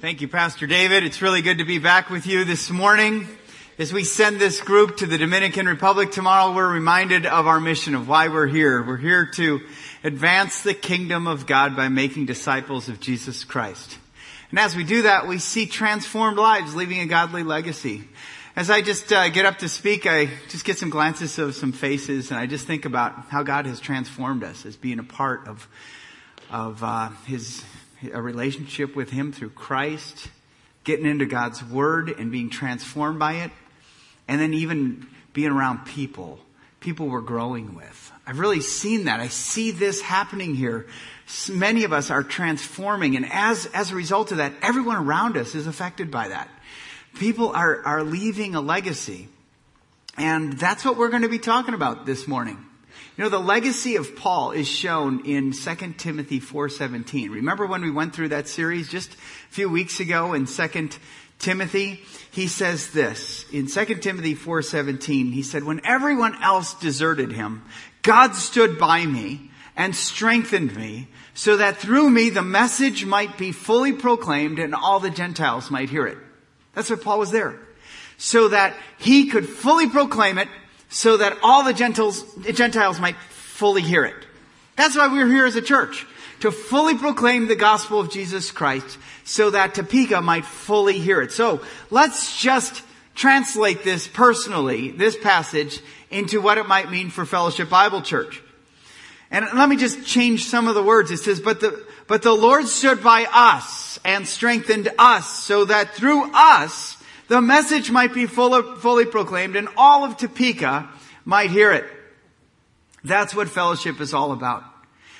Thank you, Pastor David. It's really good to be back with you this morning. As we send this group to the Dominican Republic tomorrow, we're reminded of our mission, of why we're here. We're here to advance the kingdom of God by making disciples of Jesus Christ. And as we do that, we see transformed lives leaving a godly legacy. As I just uh, get up to speak, I just get some glances of some faces, and I just think about how God has transformed us as being a part of of uh, His a relationship with Him through Christ, getting into God's Word and being transformed by it, and then even being around people, people we're growing with. I've really seen that. I see this happening here. Many of us are transforming, and as as a result of that, everyone around us is affected by that people are, are leaving a legacy. And that's what we're going to be talking about this morning. You know, the legacy of Paul is shown in 2 Timothy 4.17. Remember when we went through that series just a few weeks ago in 2 Timothy? He says this, in 2 Timothy 4.17, he said, when everyone else deserted him, God stood by me and strengthened me so that through me the message might be fully proclaimed and all the Gentiles might hear it. That's why Paul was there. So that he could fully proclaim it, so that all the Gentiles, might fully hear it. That's why we're here as a church. To fully proclaim the gospel of Jesus Christ, so that Topeka might fully hear it. So, let's just translate this personally, this passage, into what it might mean for Fellowship Bible Church. And let me just change some of the words. It says, but the, but the Lord stood by us and strengthened us so that through us the message might be fully proclaimed and all of Topeka might hear it. That's what fellowship is all about.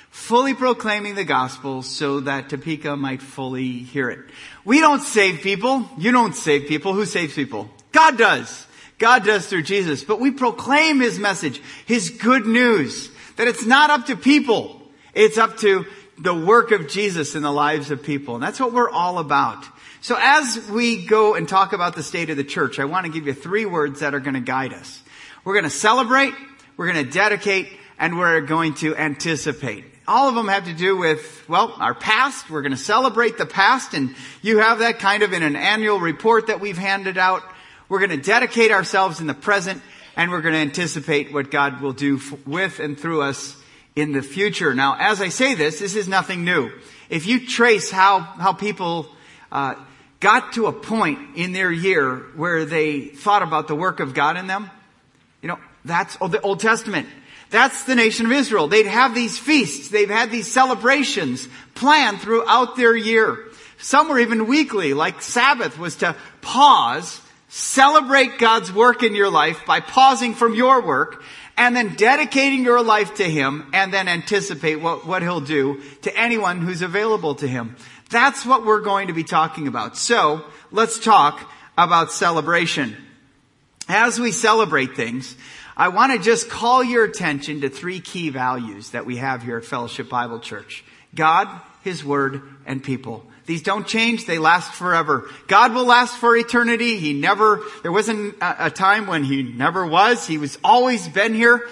Fully proclaiming the gospel so that Topeka might fully hear it. We don't save people. You don't save people. Who saves people? God does. God does through Jesus. But we proclaim His message, His good news, that it's not up to people. It's up to the work of Jesus in the lives of people. And that's what we're all about. So as we go and talk about the state of the church, I want to give you three words that are going to guide us. We're going to celebrate, we're going to dedicate, and we're going to anticipate. All of them have to do with, well, our past. We're going to celebrate the past, and you have that kind of in an annual report that we've handed out. We're going to dedicate ourselves in the present, and we're going to anticipate what God will do with and through us in the future. Now, as I say this, this is nothing new. If you trace how, how people uh, got to a point in their year where they thought about the work of God in them, you know, that's oh, the Old Testament. That's the nation of Israel. They'd have these feasts. They've had these celebrations planned throughout their year. Some were even weekly, like Sabbath was to pause, celebrate God's work in your life by pausing from your work and then dedicating your life to Him and then anticipate what, what He'll do to anyone who's available to Him. That's what we're going to be talking about. So, let's talk about celebration. As we celebrate things, I want to just call your attention to three key values that we have here at Fellowship Bible Church. God, His Word, and people. These don't change. They last forever. God will last for eternity. He never, there wasn't a, time when He never was. He was always been here.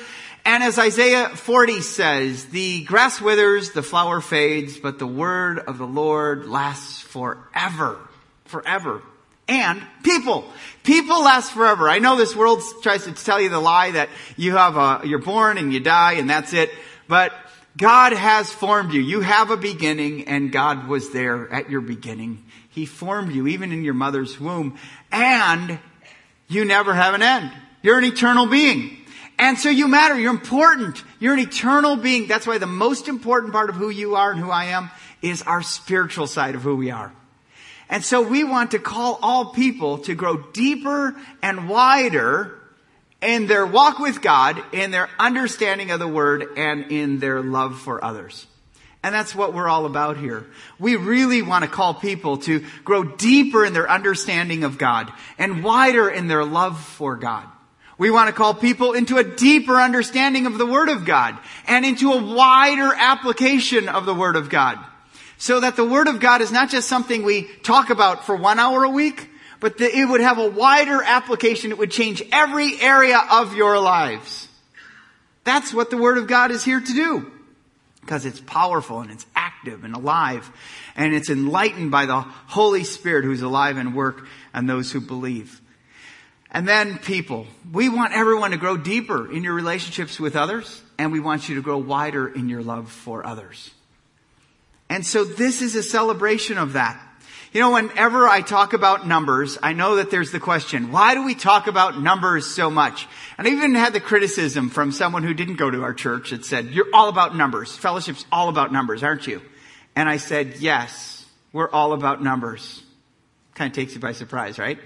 And as Isaiah 40 says, the grass withers, the flower fades, but the word of the Lord lasts forever. Forever. And people. People last forever. I know this world tries to tell you the lie that you have a, you're born and you die and that's it. But God has formed you. You have a beginning and God was there at your beginning. He formed you even in your mother's womb and you never have an end. You're an eternal being. And so you matter. You're important. You're an eternal being. That's why the most important part of who you are and who I am is our spiritual side of who we are. And so we want to call all people to grow deeper and wider in their walk with God, in their understanding of the Word, and in their love for others. And that's what we're all about here. We really want to call people to grow deeper in their understanding of God and wider in their love for God. We want to call people into a deeper understanding of the Word of God and into a wider application of the Word of God. So that the Word of God is not just something we talk about for one hour a week, but that it would have a wider application. It would change every area of your lives. That's what the Word of God is here to do. Because it's powerful and it's active and alive. And it's enlightened by the Holy Spirit who's alive and work and those who believe. And then people. We want everyone to grow deeper in your relationships with others, and we want you to grow wider in your love for others. And so this is a celebration of that. You know, whenever I talk about numbers, I know that there's the question, why do we talk about numbers so much? And I even had the criticism from someone who didn't go to our church that said, you're all about numbers. Fellowship's all about numbers, aren't you? And I said, yes, we're all about numbers. Kind of takes you by surprise, right?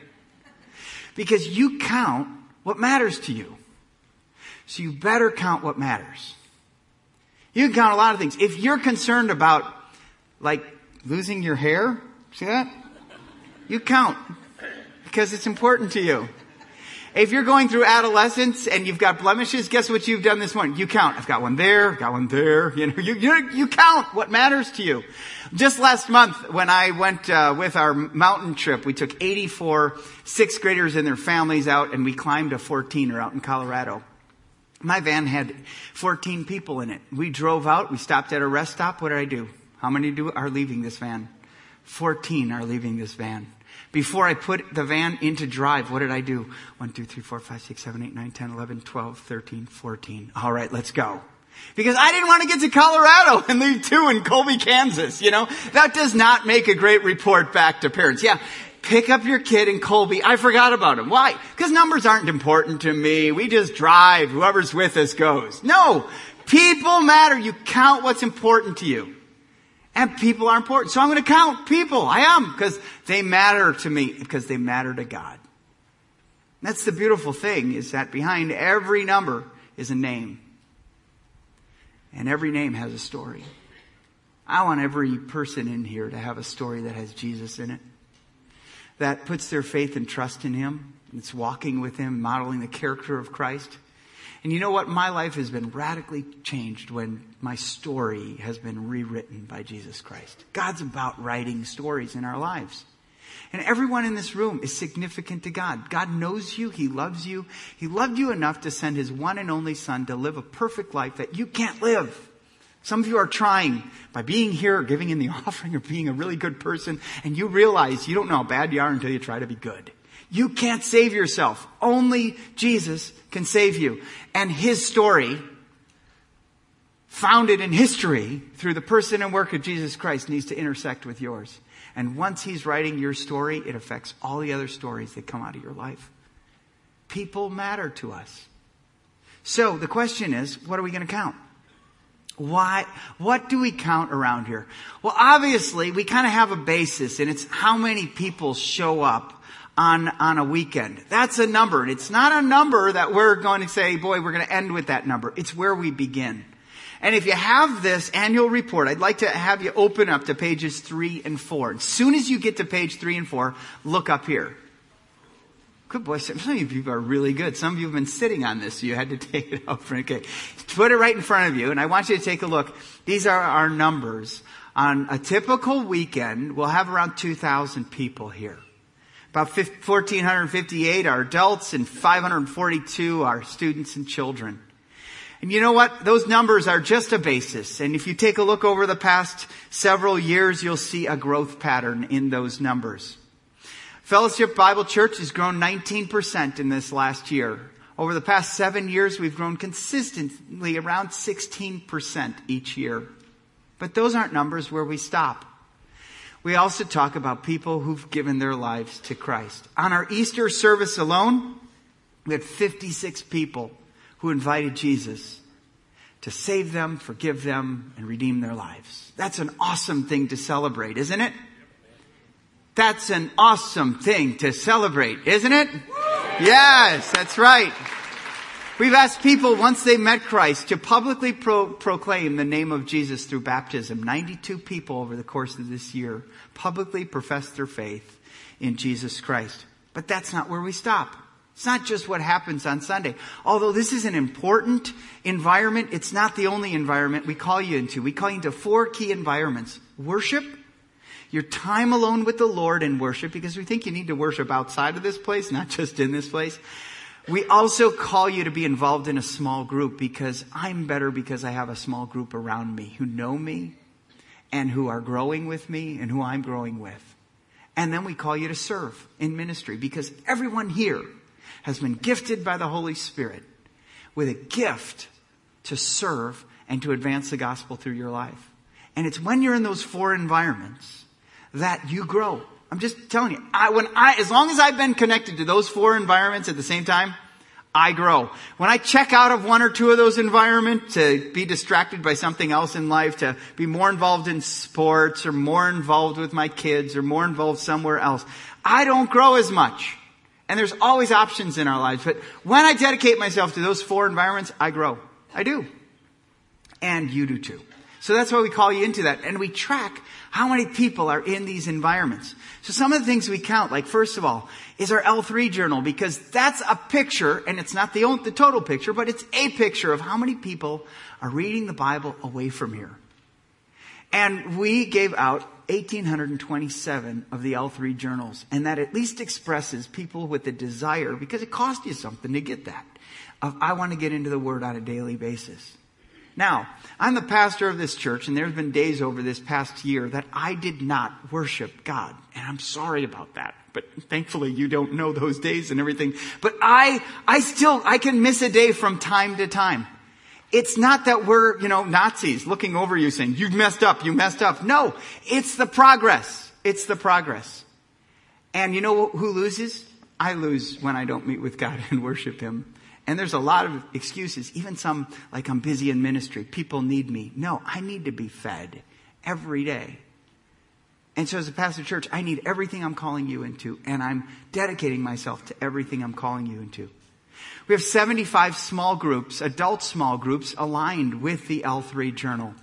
Because you count what matters to you. So you better count what matters. You can count a lot of things. If you're concerned about, like, losing your hair, See that? You count because it's important to you. If you're going through adolescence and you've got blemishes, guess what you've done this morning? You count. I've got one there, I've got one there. You know, you, you, you count what matters to you. Just last month, when I went uh, with our mountain trip, we took 84 sixth graders and their families out, and we climbed a 14er out in Colorado. My van had 14 people in it. We drove out. We stopped at a rest stop. What did I do? How many do are leaving this van? 14 are leaving this van. Before I put the van into drive, what did I do? 1, 2, 3, 4, 5, 6, 7, 8, 9, 10, 11, 12, 13, 14. All right, let's go. Because I didn't want to get to Colorado and leave two in Colby, Kansas, you know? That does not make a great report back to parents. Yeah, pick up your kid in Colby. I forgot about him. Why? Because numbers aren't important to me. We just drive. Whoever's with us goes. No. People matter. You count what's important to you. And people are important. So I'm going to count people. I am because they matter to me because they matter to God. That's the beautiful thing is that behind every number is a name. And every name has a story. I want every person in here to have a story that has Jesus in it. That puts their faith and trust in Him. It's walking with Him, modeling the character of Christ. And you know what? My life has been radically changed when my story has been rewritten by Jesus Christ. God's about writing stories in our lives. And everyone in this room is significant to God. God knows you. He loves you. He loved you enough to send His one and only Son to live a perfect life that you can't live. Some of you are trying by being here or giving in the offering or being a really good person, and you realize you don't know how bad you are until you try to be good. You can't save yourself. Only Jesus can save you. And his story, founded in history through the person and work of Jesus Christ, needs to intersect with yours. And once he's writing your story, it affects all the other stories that come out of your life. People matter to us. So the question is, what are we going to count? Why, what do we count around here? Well, obviously, we kind of have a basis, and it's how many people show up on, on a weekend. That's a number. And it's not a number that we're going to say, boy, we're going to end with that number. It's where we begin. And if you have this annual report, I'd like to have you open up to pages three and four. As soon as you get to page three and four, look up here. Good boy. Some of you people are really good. Some of you have been sitting on this, so you had to take it out. Okay. Put it right in front of you, and I want you to take a look. These are our numbers. On a typical weekend, we'll have around 2,000 people here. About 1,458 are adults and 542 are students and children. And you know what? Those numbers are just a basis. And if you take a look over the past several years, you'll see a growth pattern in those numbers. Fellowship Bible Church has grown 19% in this last year. Over the past seven years, we've grown consistently around 16% each year. But those aren't numbers where we stop. We also talk about people who've given their lives to Christ. On our Easter service alone, we had 56 people who invited Jesus to save them, forgive them, and redeem their lives. That's an awesome thing to celebrate, isn't it? That's an awesome thing to celebrate, isn't it? Yes, that's right. We've asked people once they met Christ to publicly pro- proclaim the name of Jesus through baptism. 92 people over the course of this year publicly professed their faith in Jesus Christ. But that's not where we stop. It's not just what happens on Sunday. Although this is an important environment, it's not the only environment we call you into. We call you into four key environments. Worship, your time alone with the Lord in worship, because we think you need to worship outside of this place, not just in this place. We also call you to be involved in a small group because I'm better because I have a small group around me who know me and who are growing with me and who I'm growing with. And then we call you to serve in ministry because everyone here has been gifted by the Holy Spirit with a gift to serve and to advance the gospel through your life. And it's when you're in those four environments that you grow. I'm just telling you, I, when I, as long as I've been connected to those four environments at the same time, I grow. When I check out of one or two of those environments to be distracted by something else in life, to be more involved in sports or more involved with my kids or more involved somewhere else, I don't grow as much. And there's always options in our lives. But when I dedicate myself to those four environments, I grow. I do. And you do too. So that's why we call you into that. And we track how many people are in these environments. So some of the things we count, like first of all, is our L3 journal because that's a picture, and it's not the, the total picture, but it's a picture of how many people are reading the Bible away from here. And we gave out 1,827 of the L3 journals, and that at least expresses people with the desire, because it cost you something to get that, of I want to get into the Word on a daily basis. Now, I'm the pastor of this church, and there's been days over this past year that I did not worship God. And I'm sorry about that. But thankfully you don't know those days and everything. But I, I still, I can miss a day from time to time. It's not that we're, you know, Nazis looking over you saying, you messed up, you messed up. No, it's the progress. It's the progress. And you know who loses? I lose when I don't meet with God and worship Him. And there's a lot of excuses, even some like I'm busy in ministry. People need me. No, I need to be fed every day. And so as a pastor of church, I need everything I'm calling you into, and I'm dedicating myself to everything I'm calling you into. We have 75 small groups, adult small groups, aligned with the L3 journal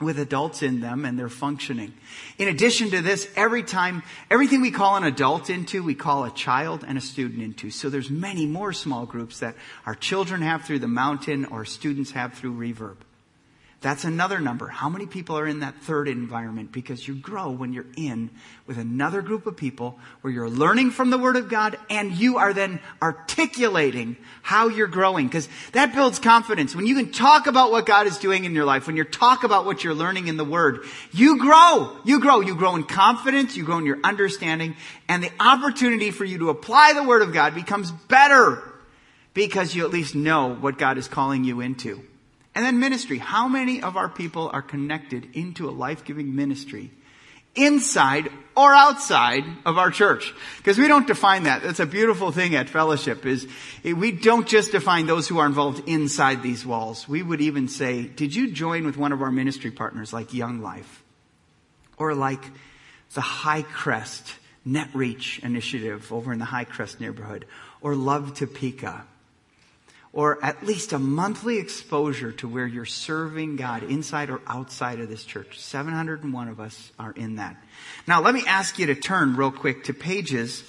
with adults in them and they're functioning. In addition to this, every time, everything we call an adult into, we call a child and a student into. So there's many more small groups that our children have through the mountain or students have through Reverb. That's another number. How many people are in that third environment? Because you grow when you're in with another group of people where you're learning from the Word of God and you are then articulating how you're growing. Because that builds confidence. When you can talk about what God is doing in your life, when you talk about what you're learning in the Word, you grow. You grow. You grow in confidence. You grow in your understanding. And the opportunity for you to apply the Word of God becomes better because you at least know what God is calling you into. And then ministry. How many of our people are connected into a life-giving ministry inside or outside of our church? Because we don't define that. That's a beautiful thing at fellowship is eh, we don't just define those who are involved inside these walls. We would even say, did you join with one of our ministry partners like Young Life? Or like the High Crest Net Reach initiative over in the High Crest neighborhood? Or Love Topeka? Or at least a monthly exposure to where you're serving God inside or outside of this church. 701 of us are in that. Now let me ask you to turn real quick to pages,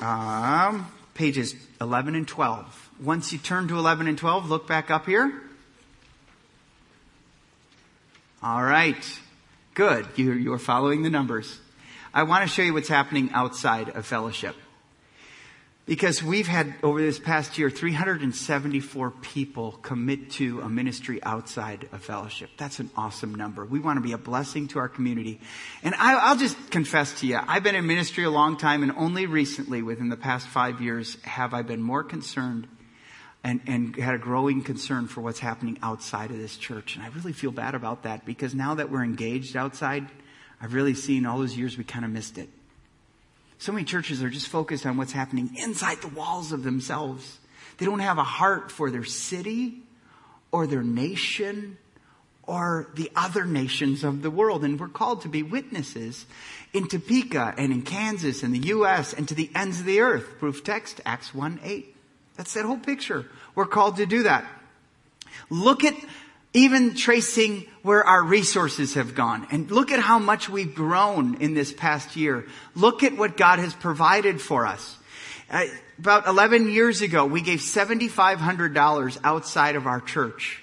um, pages 11 and 12. Once you turn to 11 and 12, look back up here. All right. Good. You, you are following the numbers. I want to show you what's happening outside of fellowship. Because we've had, over this past year, 374 people commit to a ministry outside of fellowship. That's an awesome number. We want to be a blessing to our community. And I, will just confess to you, I've been in ministry a long time and only recently, within the past five years, have I been more concerned and, and had a growing concern for what's happening outside of this church. And I really feel bad about that because now that we're engaged outside, I've really seen all those years we kind of missed it. So many churches are just focused on what's happening inside the walls of themselves. They don't have a heart for their city or their nation or the other nations of the world. And we're called to be witnesses in Topeka and in Kansas and the U.S. and to the ends of the earth. Proof text, Acts 1 8. That's that whole picture. We're called to do that. Look at even tracing where our resources have gone. And look at how much we've grown in this past year. Look at what God has provided for us. Uh, about 11 years ago, we gave $7,500 outside of our church.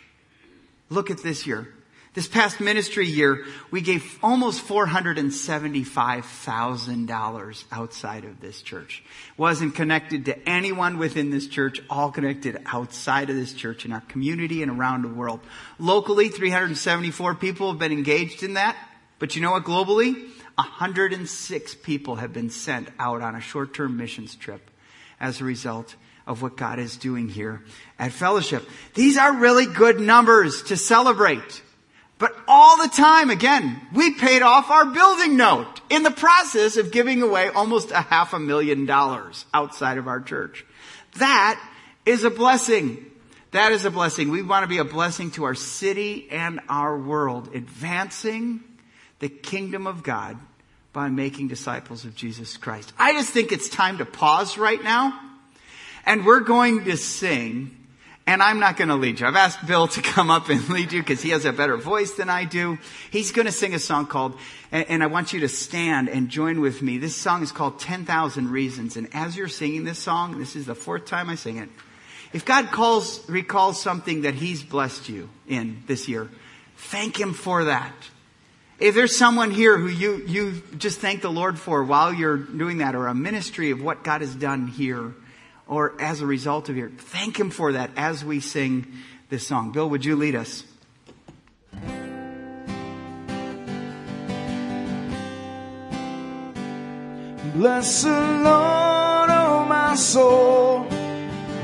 Look at this year. This past ministry year, we gave almost $475,000 outside of this church. Wasn't connected to anyone within this church, all connected outside of this church in our community and around the world. Locally, 374 people have been engaged in that. But you know what, globally? 106 people have been sent out on a short-term missions trip as a result of what God is doing here at Fellowship. These are really good numbers to celebrate. But all the time, again, we paid off our building note in the process of giving away almost a half a million dollars outside of our church. That is a blessing. That is a blessing. We want to be a blessing to our city and our world, advancing the kingdom of God by making disciples of Jesus Christ. I just think it's time to pause right now and we're going to sing and I'm not going to lead you. I've asked Bill to come up and lead you because he has a better voice than I do. He's going to sing a song called, and I want you to stand and join with me. This song is called 10,000 Reasons. And as you're singing this song, this is the fourth time I sing it. If God calls, recalls something that he's blessed you in this year, thank him for that. If there's someone here who you, you just thank the Lord for while you're doing that or a ministry of what God has done here, or as a result of your, thank Him for that as we sing this song. Bill, would you lead us? Bless the Lord, oh my soul,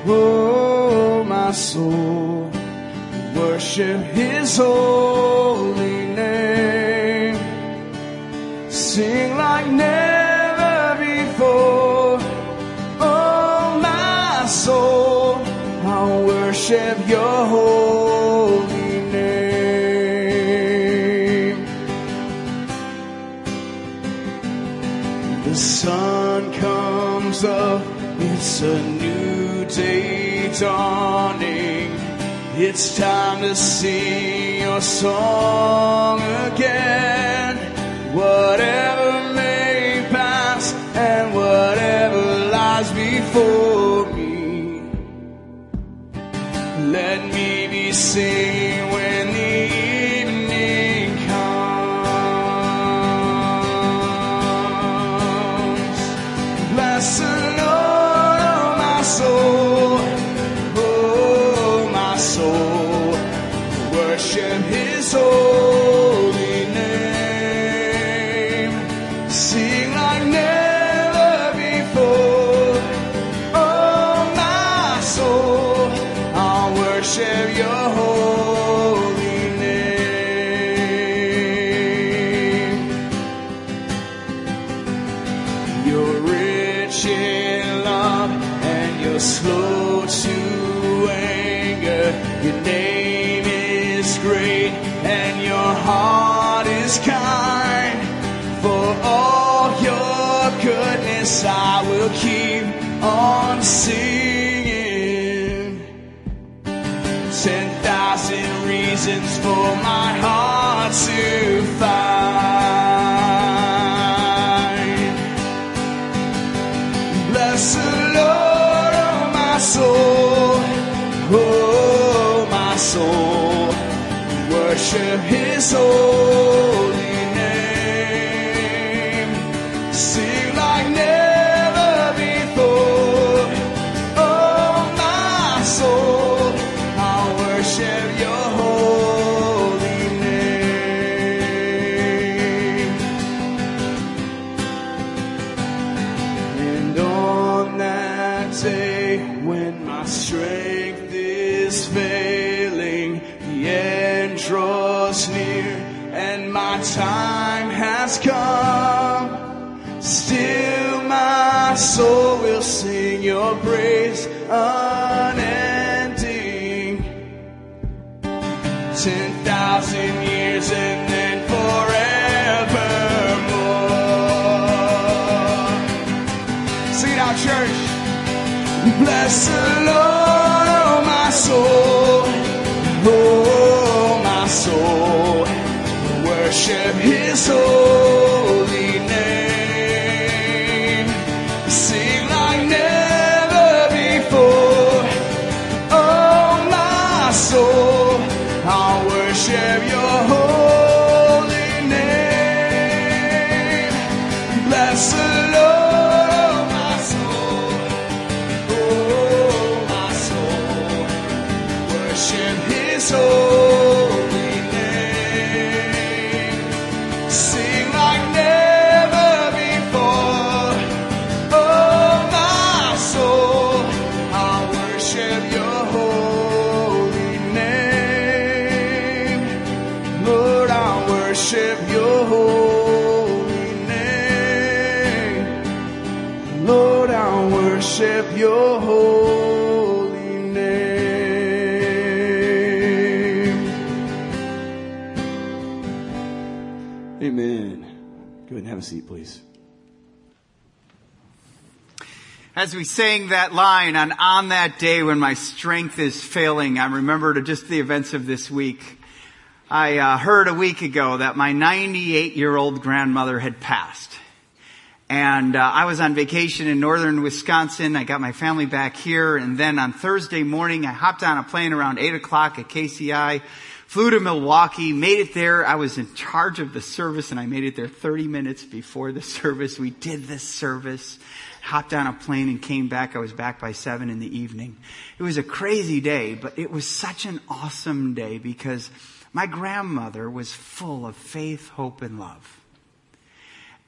oh my soul, worship His holy name, sing like never worship your holy name. The sun comes up, it's a new day dawning. It's time to sing your song again. Whatever may pass and whatever lies before soul, oh my soul, worship His holy I'll worship Your holy Amen. Go ahead and have a seat, please. As we sang that line on on that day when my strength is failing, I remembered just the events of this week. I uh, heard a week ago that my 98 year old grandmother had passed. And uh, I was on vacation in northern Wisconsin. I got my family back here. And then on Thursday morning, I hopped on a plane around 8 o'clock at KCI, flew to Milwaukee, made it there. I was in charge of the service and I made it there 30 minutes before the service. We did this service, hopped on a plane and came back. I was back by 7 in the evening. It was a crazy day, but it was such an awesome day because my grandmother was full of faith, hope, and love.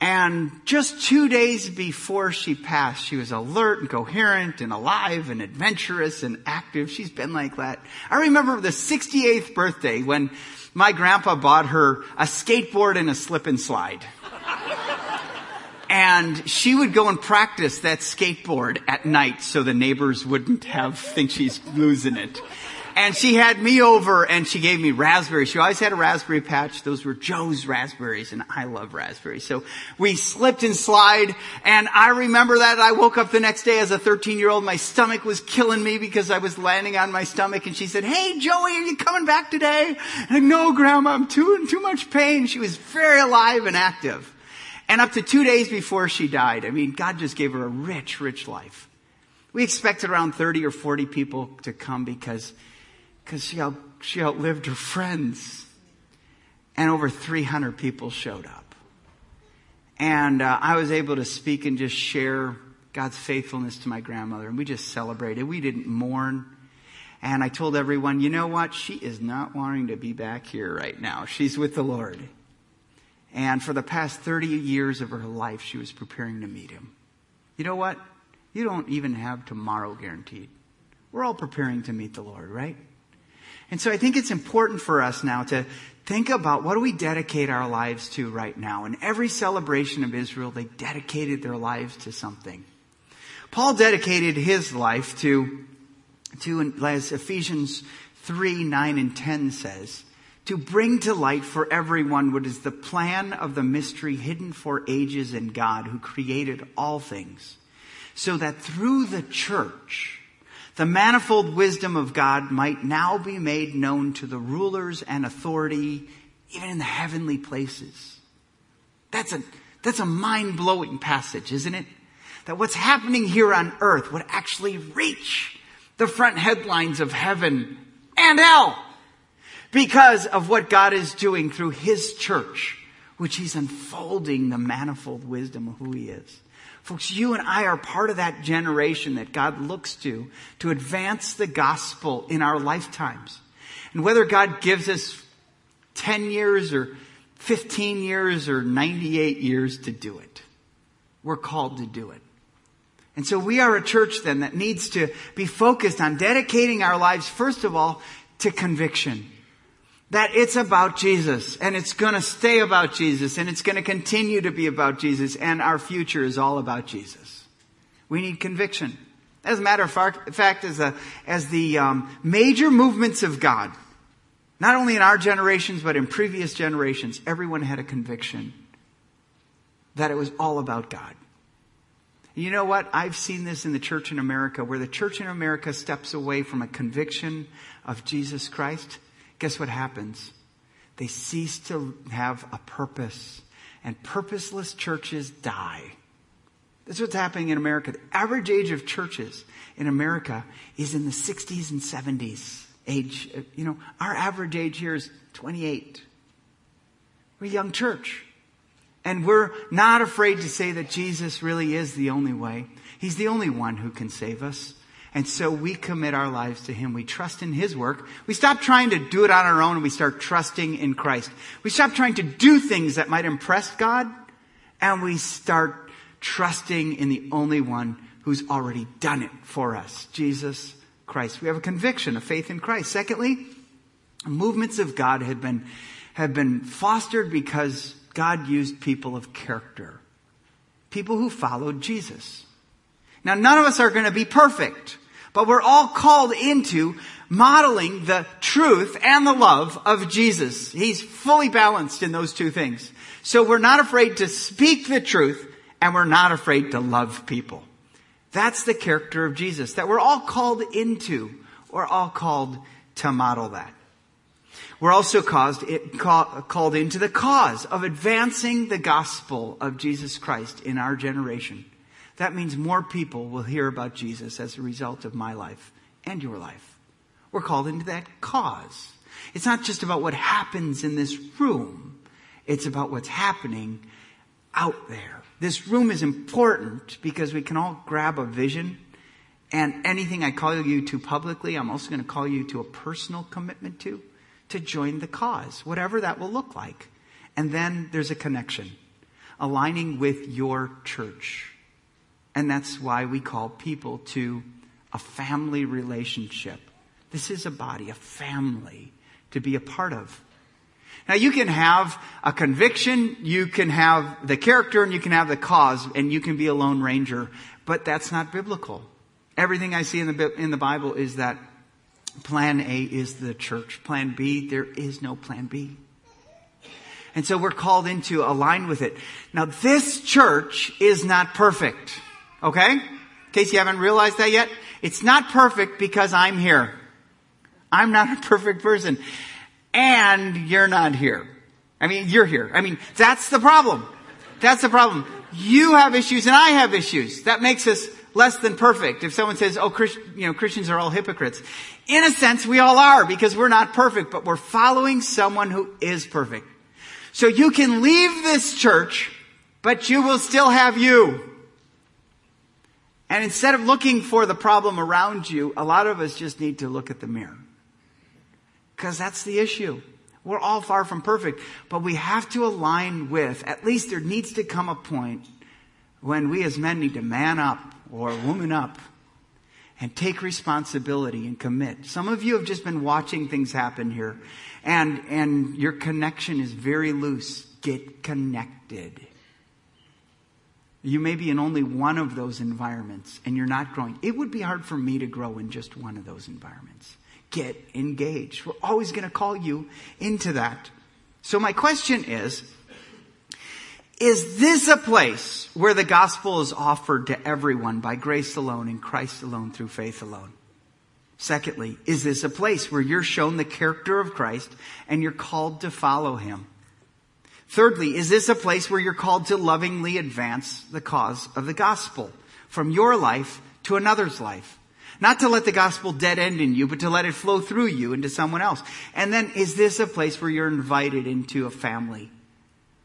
And just two days before she passed, she was alert and coherent and alive and adventurous and active. She's been like that. I remember the 68th birthday when my grandpa bought her a skateboard and a slip and slide. And she would go and practice that skateboard at night so the neighbors wouldn't have, think she's losing it. And she had me over and she gave me raspberries. She always had a raspberry patch. Those were Joe's raspberries and I love raspberries. So we slipped and slide and I remember that I woke up the next day as a 13 year old. My stomach was killing me because I was landing on my stomach and she said, Hey Joey, are you coming back today? And I, no grandma, I'm too in too much pain. She was very alive and active. And up to two days before she died, I mean, God just gave her a rich, rich life. We expected around 30 or 40 people to come because because she, out, she outlived her friends. And over 300 people showed up. And uh, I was able to speak and just share God's faithfulness to my grandmother. And we just celebrated. We didn't mourn. And I told everyone, you know what? She is not wanting to be back here right now. She's with the Lord. And for the past 30 years of her life, she was preparing to meet him. You know what? You don't even have tomorrow guaranteed. We're all preparing to meet the Lord, right? And so I think it's important for us now to think about what do we dedicate our lives to right now. In every celebration of Israel, they dedicated their lives to something. Paul dedicated his life to, to as Ephesians 3, 9, and 10 says, to bring to light for everyone what is the plan of the mystery hidden for ages in God who created all things, so that through the church, the manifold wisdom of God might now be made known to the rulers and authority, even in the heavenly places. That's a, that's a mind blowing passage, isn't it? That what's happening here on earth would actually reach the front headlines of heaven and hell because of what God is doing through His church, which He's unfolding the manifold wisdom of who He is. Folks, you and I are part of that generation that God looks to to advance the gospel in our lifetimes. And whether God gives us 10 years or 15 years or 98 years to do it, we're called to do it. And so we are a church then that needs to be focused on dedicating our lives, first of all, to conviction that it's about Jesus and it's going to stay about Jesus and it's going to continue to be about Jesus and our future is all about Jesus. We need conviction. As a matter of fact, as, a, as the um, major movements of God, not only in our generations but in previous generations, everyone had a conviction that it was all about God. You know what? I've seen this in the church in America where the church in America steps away from a conviction of Jesus Christ guess what happens? They cease to have a purpose, and purposeless churches die. That's what's happening in America. The average age of churches in America is in the 60s and 70s age. You know, our average age here is 28. We're a young church. And we're not afraid to say that Jesus really is the only way. He's the only one who can save us. And so we commit our lives to Him. We trust in His work. We stop trying to do it on our own and we start trusting in Christ. We stop trying to do things that might impress God and we start trusting in the only one who's already done it for us, Jesus Christ. We have a conviction, a faith in Christ. Secondly, movements of God have been, have been fostered because God used people of character. People who followed Jesus. Now none of us are going to be perfect, but we're all called into modeling the truth and the love of Jesus. He's fully balanced in those two things. So we're not afraid to speak the truth and we're not afraid to love people. That's the character of Jesus that we're all called into. We're all called to model that. We're also caused, it, call, called into the cause of advancing the gospel of Jesus Christ in our generation. That means more people will hear about Jesus as a result of my life and your life. We're called into that cause. It's not just about what happens in this room. It's about what's happening out there. This room is important because we can all grab a vision and anything I call you to publicly, I'm also going to call you to a personal commitment to, to join the cause, whatever that will look like. And then there's a connection, aligning with your church. And that's why we call people to a family relationship. This is a body, a family to be a part of. Now you can have a conviction, you can have the character, and you can have the cause, and you can be a lone ranger, but that's not biblical. Everything I see in the, in the Bible is that plan A is the church. Plan B, there is no plan B. And so we're called into align with it. Now this church is not perfect. Okay? In case you haven't realized that yet, it's not perfect because I'm here. I'm not a perfect person. And you're not here. I mean, you're here. I mean, that's the problem. That's the problem. You have issues and I have issues. That makes us less than perfect. If someone says, oh, Christ, you know, Christians are all hypocrites. In a sense, we all are because we're not perfect, but we're following someone who is perfect. So you can leave this church, but you will still have you. And instead of looking for the problem around you, a lot of us just need to look at the mirror. Because that's the issue. We're all far from perfect, but we have to align with, at least there needs to come a point when we as men need to man up or woman up and take responsibility and commit. Some of you have just been watching things happen here and, and your connection is very loose. Get connected. You may be in only one of those environments and you're not growing. It would be hard for me to grow in just one of those environments. Get engaged. We're always going to call you into that. So my question is, is this a place where the gospel is offered to everyone by grace alone, in Christ alone, through faith alone? Secondly, is this a place where you're shown the character of Christ and you're called to follow him? Thirdly, is this a place where you're called to lovingly advance the cause of the gospel from your life to another's life? Not to let the gospel dead end in you, but to let it flow through you into someone else. And then is this a place where you're invited into a family?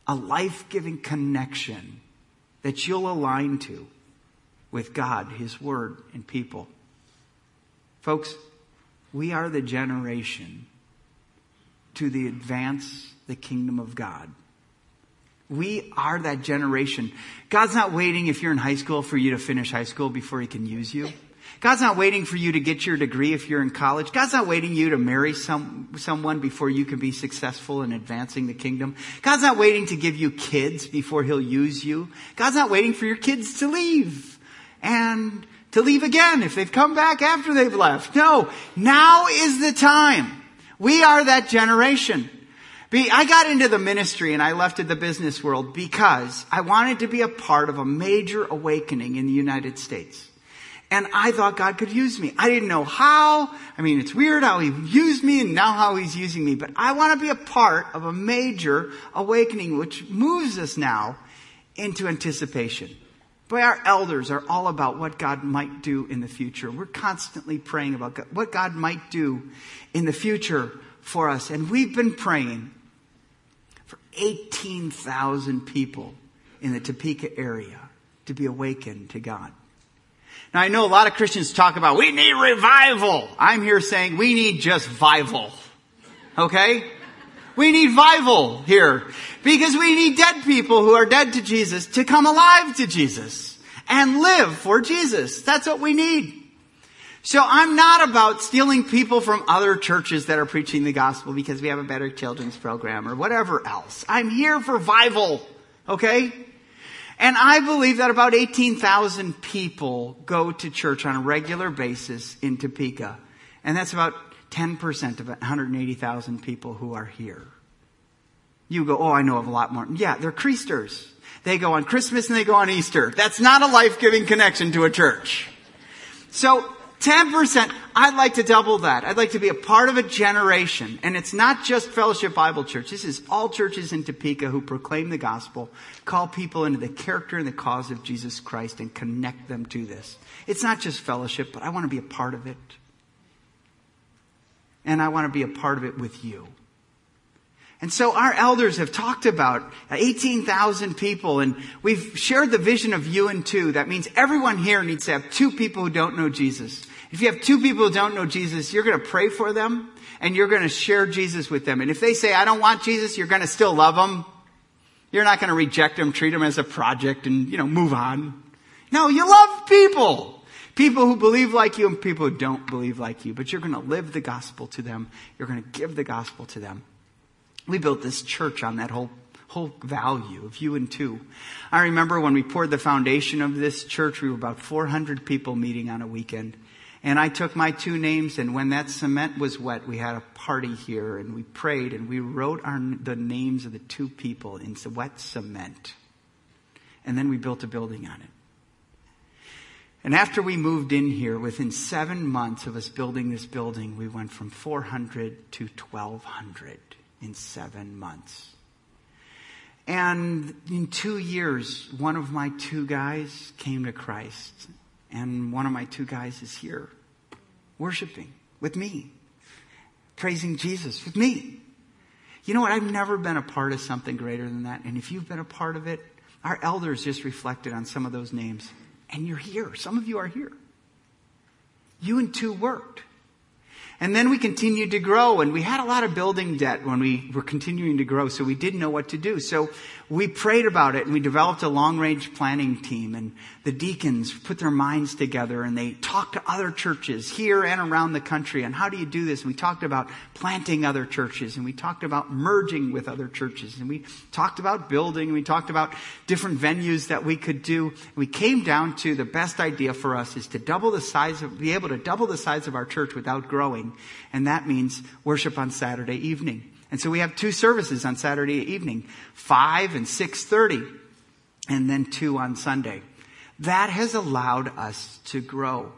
A life-giving connection that you'll align to with God, His Word, and people. Folks, we are the generation to the advance the kingdom of God. We are that generation. God's not waiting if you're in high school for you to finish high school before he can use you. God's not waiting for you to get your degree if you're in college. God's not waiting you to marry some, someone before you can be successful in advancing the kingdom. God's not waiting to give you kids before he'll use you. God's not waiting for your kids to leave and to leave again if they've come back after they've left. No, now is the time. We are that generation. I got into the ministry and I left the business world because I wanted to be a part of a major awakening in the United States. And I thought God could use me. I didn't know how. I mean, it's weird how He used me and now how He's using me. But I want to be a part of a major awakening which moves us now into anticipation. Boy, our elders are all about what God might do in the future. We're constantly praying about what God might do in the future for us. And we've been praying 18,000 people in the Topeka area to be awakened to God. Now I know a lot of Christians talk about we need revival. I'm here saying we need just vival. Okay? We need vival here because we need dead people who are dead to Jesus to come alive to Jesus and live for Jesus. That's what we need. So I'm not about stealing people from other churches that are preaching the gospel because we have a better children's program or whatever else. I'm here for revival. Okay? And I believe that about 18,000 people go to church on a regular basis in Topeka. And that's about 10% of 180,000 people who are here. You go, oh, I know of a lot more. Yeah, they're Creasters. They go on Christmas and they go on Easter. That's not a life-giving connection to a church. So 10%, I'd like to double that. I'd like to be a part of a generation. And it's not just Fellowship Bible Church. This is all churches in Topeka who proclaim the gospel, call people into the character and the cause of Jesus Christ and connect them to this. It's not just fellowship, but I want to be a part of it. And I want to be a part of it with you. And so our elders have talked about 18,000 people and we've shared the vision of you and two. That means everyone here needs to have two people who don't know Jesus. If you have two people who don't know Jesus, you're going to pray for them and you're going to share Jesus with them. And if they say, I don't want Jesus, you're going to still love them. You're not going to reject them, treat them as a project and, you know, move on. No, you love people. People who believe like you and people who don't believe like you. But you're going to live the gospel to them. You're going to give the gospel to them. We built this church on that whole whole value of you and two. I remember when we poured the foundation of this church, we were about 400 people meeting on a weekend. And I took my two names and when that cement was wet, we had a party here and we prayed and we wrote our, the names of the two people in wet cement. And then we built a building on it. And after we moved in here, within seven months of us building this building, we went from 400 to 1200 in seven months. And in two years, one of my two guys came to Christ. And one of my two guys is here, worshiping with me, praising Jesus with me. You know what? I've never been a part of something greater than that. And if you've been a part of it, our elders just reflected on some of those names. And you're here. Some of you are here. You and two worked. And then we continued to grow and we had a lot of building debt when we were continuing to grow, so we didn't know what to do. So we prayed about it and we developed a long range planning team and the deacons put their minds together and they talked to other churches here and around the country and how do you do this. And we talked about planting other churches and we talked about merging with other churches and we talked about building and we talked about different venues that we could do. We came down to the best idea for us is to double the size of, be able to double the size of our church without growing. And that means worship on Saturday evening. And so we have two services on Saturday evening, 5 and 6.30, and then two on Sunday. That has allowed us to grow.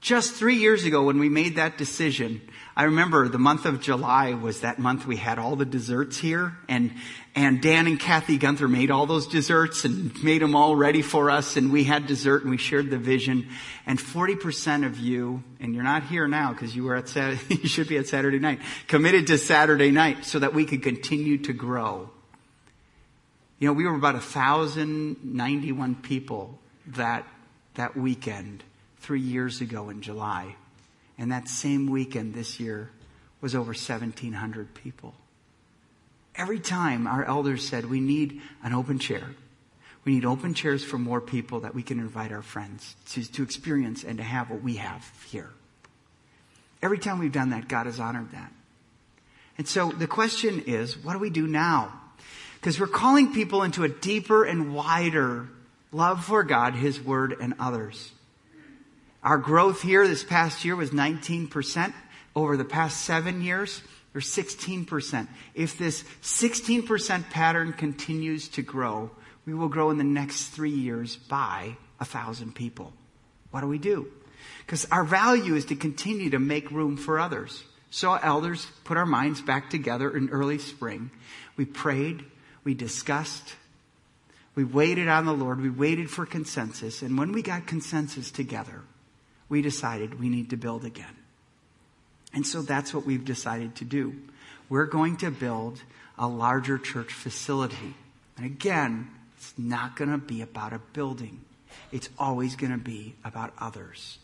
Just three years ago when we made that decision, I remember the month of July was that month we had all the desserts here and, and Dan and Kathy Gunther made all those desserts and made them all ready for us and we had dessert and we shared the vision and 40% of you, and you're not here now because you were at Saturday, you should be at Saturday night, committed to Saturday night so that we could continue to grow. You know, we were about 1,091 people that, that weekend three years ago in July. And that same weekend this year was over 1,700 people. Every time our elders said, we need an open chair. We need open chairs for more people that we can invite our friends to, to experience and to have what we have here. Every time we've done that, God has honored that. And so the question is, what do we do now? Because we're calling people into a deeper and wider love for God, His Word, and others. Our growth here this past year was 19%. Over the past seven years, there's 16%. If this 16% pattern continues to grow, we will grow in the next three years by a thousand people. What do we do? Because our value is to continue to make room for others. So elders put our minds back together in early spring. We prayed, we discussed, we waited on the Lord, we waited for consensus, and when we got consensus together, we decided we need to build again. And so that's what we've decided to do. we're going to build a larger church facility. And again, it's not going to be about a building. It's always going to be about others.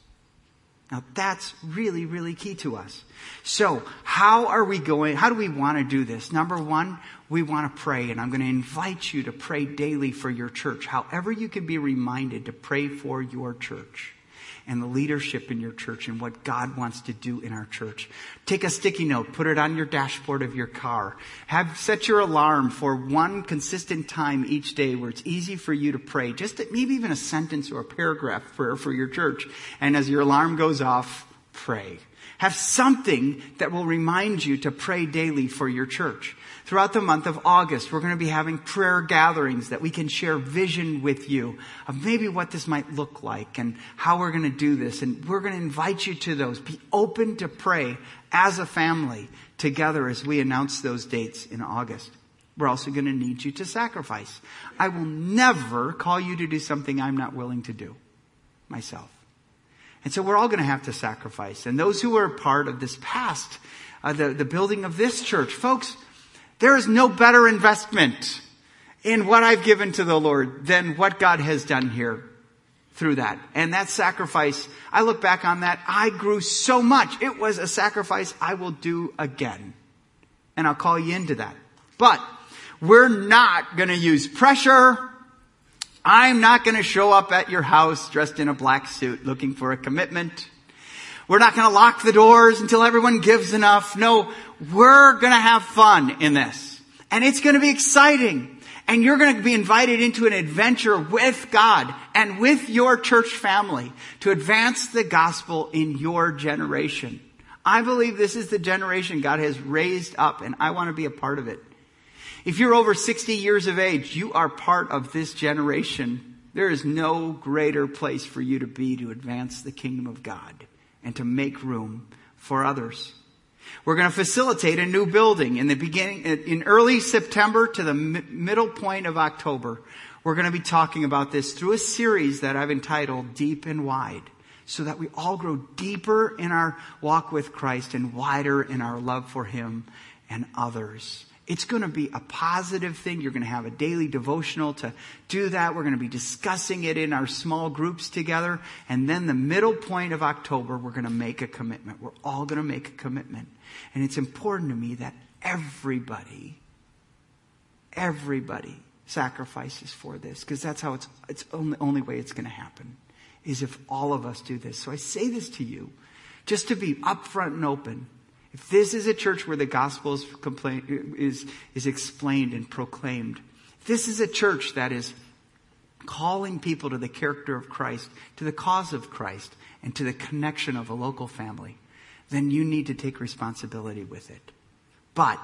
Now that's really, really key to us. So how are we going, how do we want to do this? Number one, we want to pray and I'm going to invite you to pray daily for your church. However you can be reminded to pray for your church and the leadership in your church and what God wants to do in our church. Take a sticky note, put it on your dashboard of your car. Have set your alarm for one consistent time each day where it's easy for you to pray. Just maybe even a sentence or a paragraph prayer for your church. And as your alarm goes off, pray. Have something that will remind you to pray daily for your church. Throughout the month of August, we're going to be having prayer gatherings that we can share vision with you of maybe what this might look like and how we're going to do this. And we're going to invite you to those. Be open to pray as a family together as we announce those dates in August. We're also going to need you to sacrifice. I will never call you to do something I'm not willing to do myself. And so we're all going to have to sacrifice. And those who are part of this past, uh, the, the building of this church, folks, there is no better investment in what I've given to the Lord than what God has done here through that. And that sacrifice, I look back on that, I grew so much. It was a sacrifice I will do again. And I'll call you into that. But we're not going to use pressure. I'm not going to show up at your house dressed in a black suit looking for a commitment. We're not going to lock the doors until everyone gives enough. No, we're going to have fun in this. And it's going to be exciting. And you're going to be invited into an adventure with God and with your church family to advance the gospel in your generation. I believe this is the generation God has raised up and I want to be a part of it. If you're over 60 years of age, you are part of this generation. There is no greater place for you to be to advance the kingdom of God and to make room for others. We're going to facilitate a new building in the beginning, in early September to the middle point of October. We're going to be talking about this through a series that I've entitled Deep and Wide so that we all grow deeper in our walk with Christ and wider in our love for Him and others. It's going to be a positive thing. You're going to have a daily devotional to do that. We're going to be discussing it in our small groups together. And then the middle point of October, we're going to make a commitment. We're all going to make a commitment. And it's important to me that everybody, everybody sacrifices for this because that's how it's, it's only, only way it's going to happen is if all of us do this. So I say this to you just to be upfront and open. If this is a church where the gospel is, is, is explained and proclaimed, this is a church that is calling people to the character of Christ, to the cause of Christ, and to the connection of a local family, then you need to take responsibility with it. But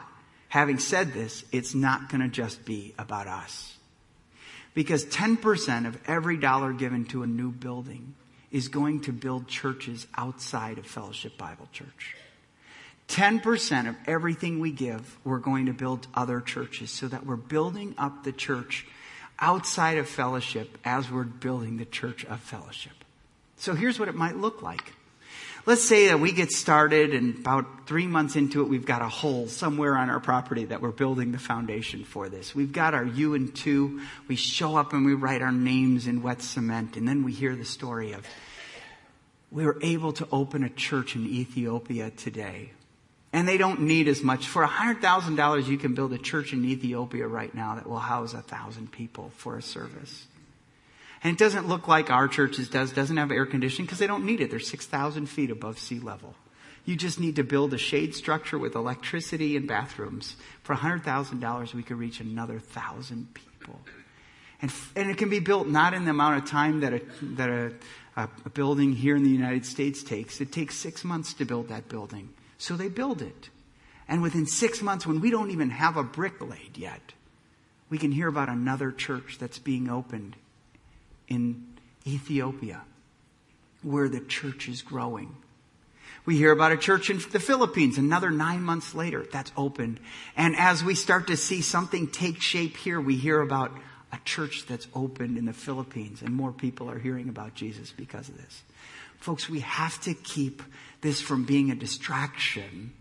having said this, it's not going to just be about us. Because 10% of every dollar given to a new building is going to build churches outside of Fellowship Bible Church. 10% of everything we give, we're going to build other churches so that we're building up the church outside of fellowship as we're building the church of fellowship. So here's what it might look like. Let's say that we get started and about three months into it, we've got a hole somewhere on our property that we're building the foundation for this. We've got our U and two. We show up and we write our names in wet cement and then we hear the story of we were able to open a church in Ethiopia today and they don't need as much. For $100,000, you can build a church in Ethiopia right now that will house a thousand people for a service. And it doesn't look like our churches does, doesn't have air conditioning because they don't need it. They're 6,000 feet above sea level. You just need to build a shade structure with electricity and bathrooms. For $100,000, we could reach another thousand people. And, and it can be built not in the amount of time that, a, that a, a, a building here in the United States takes. It takes six months to build that building. So they build it. And within six months, when we don't even have a brick laid yet, we can hear about another church that's being opened in Ethiopia where the church is growing. We hear about a church in the Philippines another nine months later that's opened. And as we start to see something take shape here, we hear about a church that's opened in the Philippines and more people are hearing about Jesus because of this. Folks, we have to keep this from being a distraction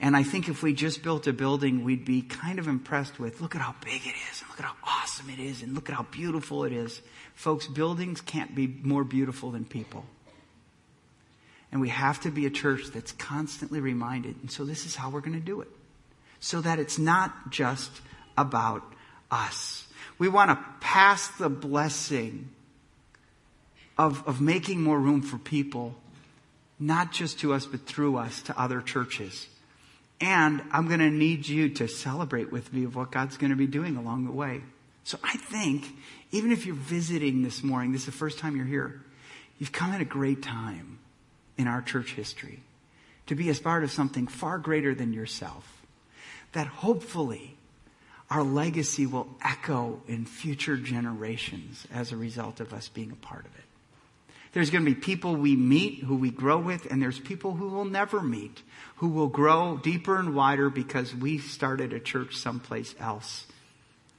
And I think if we just built a building, we'd be kind of impressed with, look at how big it is, and look at how awesome it is, and look at how beautiful it is. Folks, buildings can't be more beautiful than people. And we have to be a church that's constantly reminded. And so this is how we're going to do it. So that it's not just about us. We want to pass the blessing of, of making more room for people, not just to us, but through us to other churches. And I'm going to need you to celebrate with me of what God's going to be doing along the way. So I think, even if you're visiting this morning, this is the first time you're here, you've come at a great time in our church history to be a part of something far greater than yourself. That hopefully our legacy will echo in future generations as a result of us being a part of it. There's going to be people we meet who we grow with, and there's people who we'll never meet who will grow deeper and wider because we started a church someplace else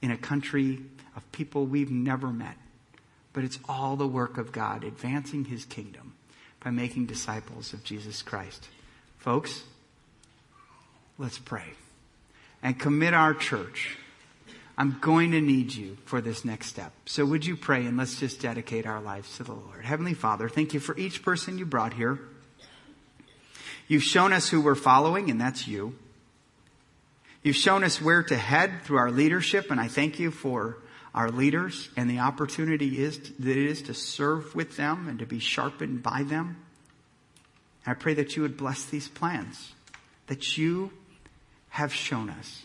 in a country of people we've never met. But it's all the work of God advancing his kingdom by making disciples of Jesus Christ. Folks, let's pray and commit our church. I'm going to need you for this next step. So would you pray and let's just dedicate our lives to the Lord. Heavenly Father, thank you for each person you brought here. You've shown us who we're following, and that's you. You've shown us where to head through our leadership, and I thank you for our leaders and the opportunity is to, that it is to serve with them and to be sharpened by them. I pray that you would bless these plans that you have shown us.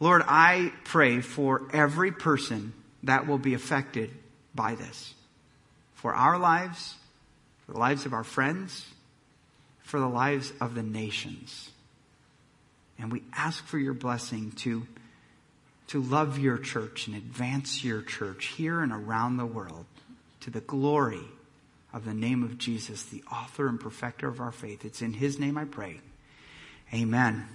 Lord, I pray for every person that will be affected by this. For our lives, for the lives of our friends, for the lives of the nations. And we ask for your blessing to, to love your church and advance your church here and around the world to the glory of the name of Jesus, the author and perfecter of our faith. It's in his name I pray. Amen.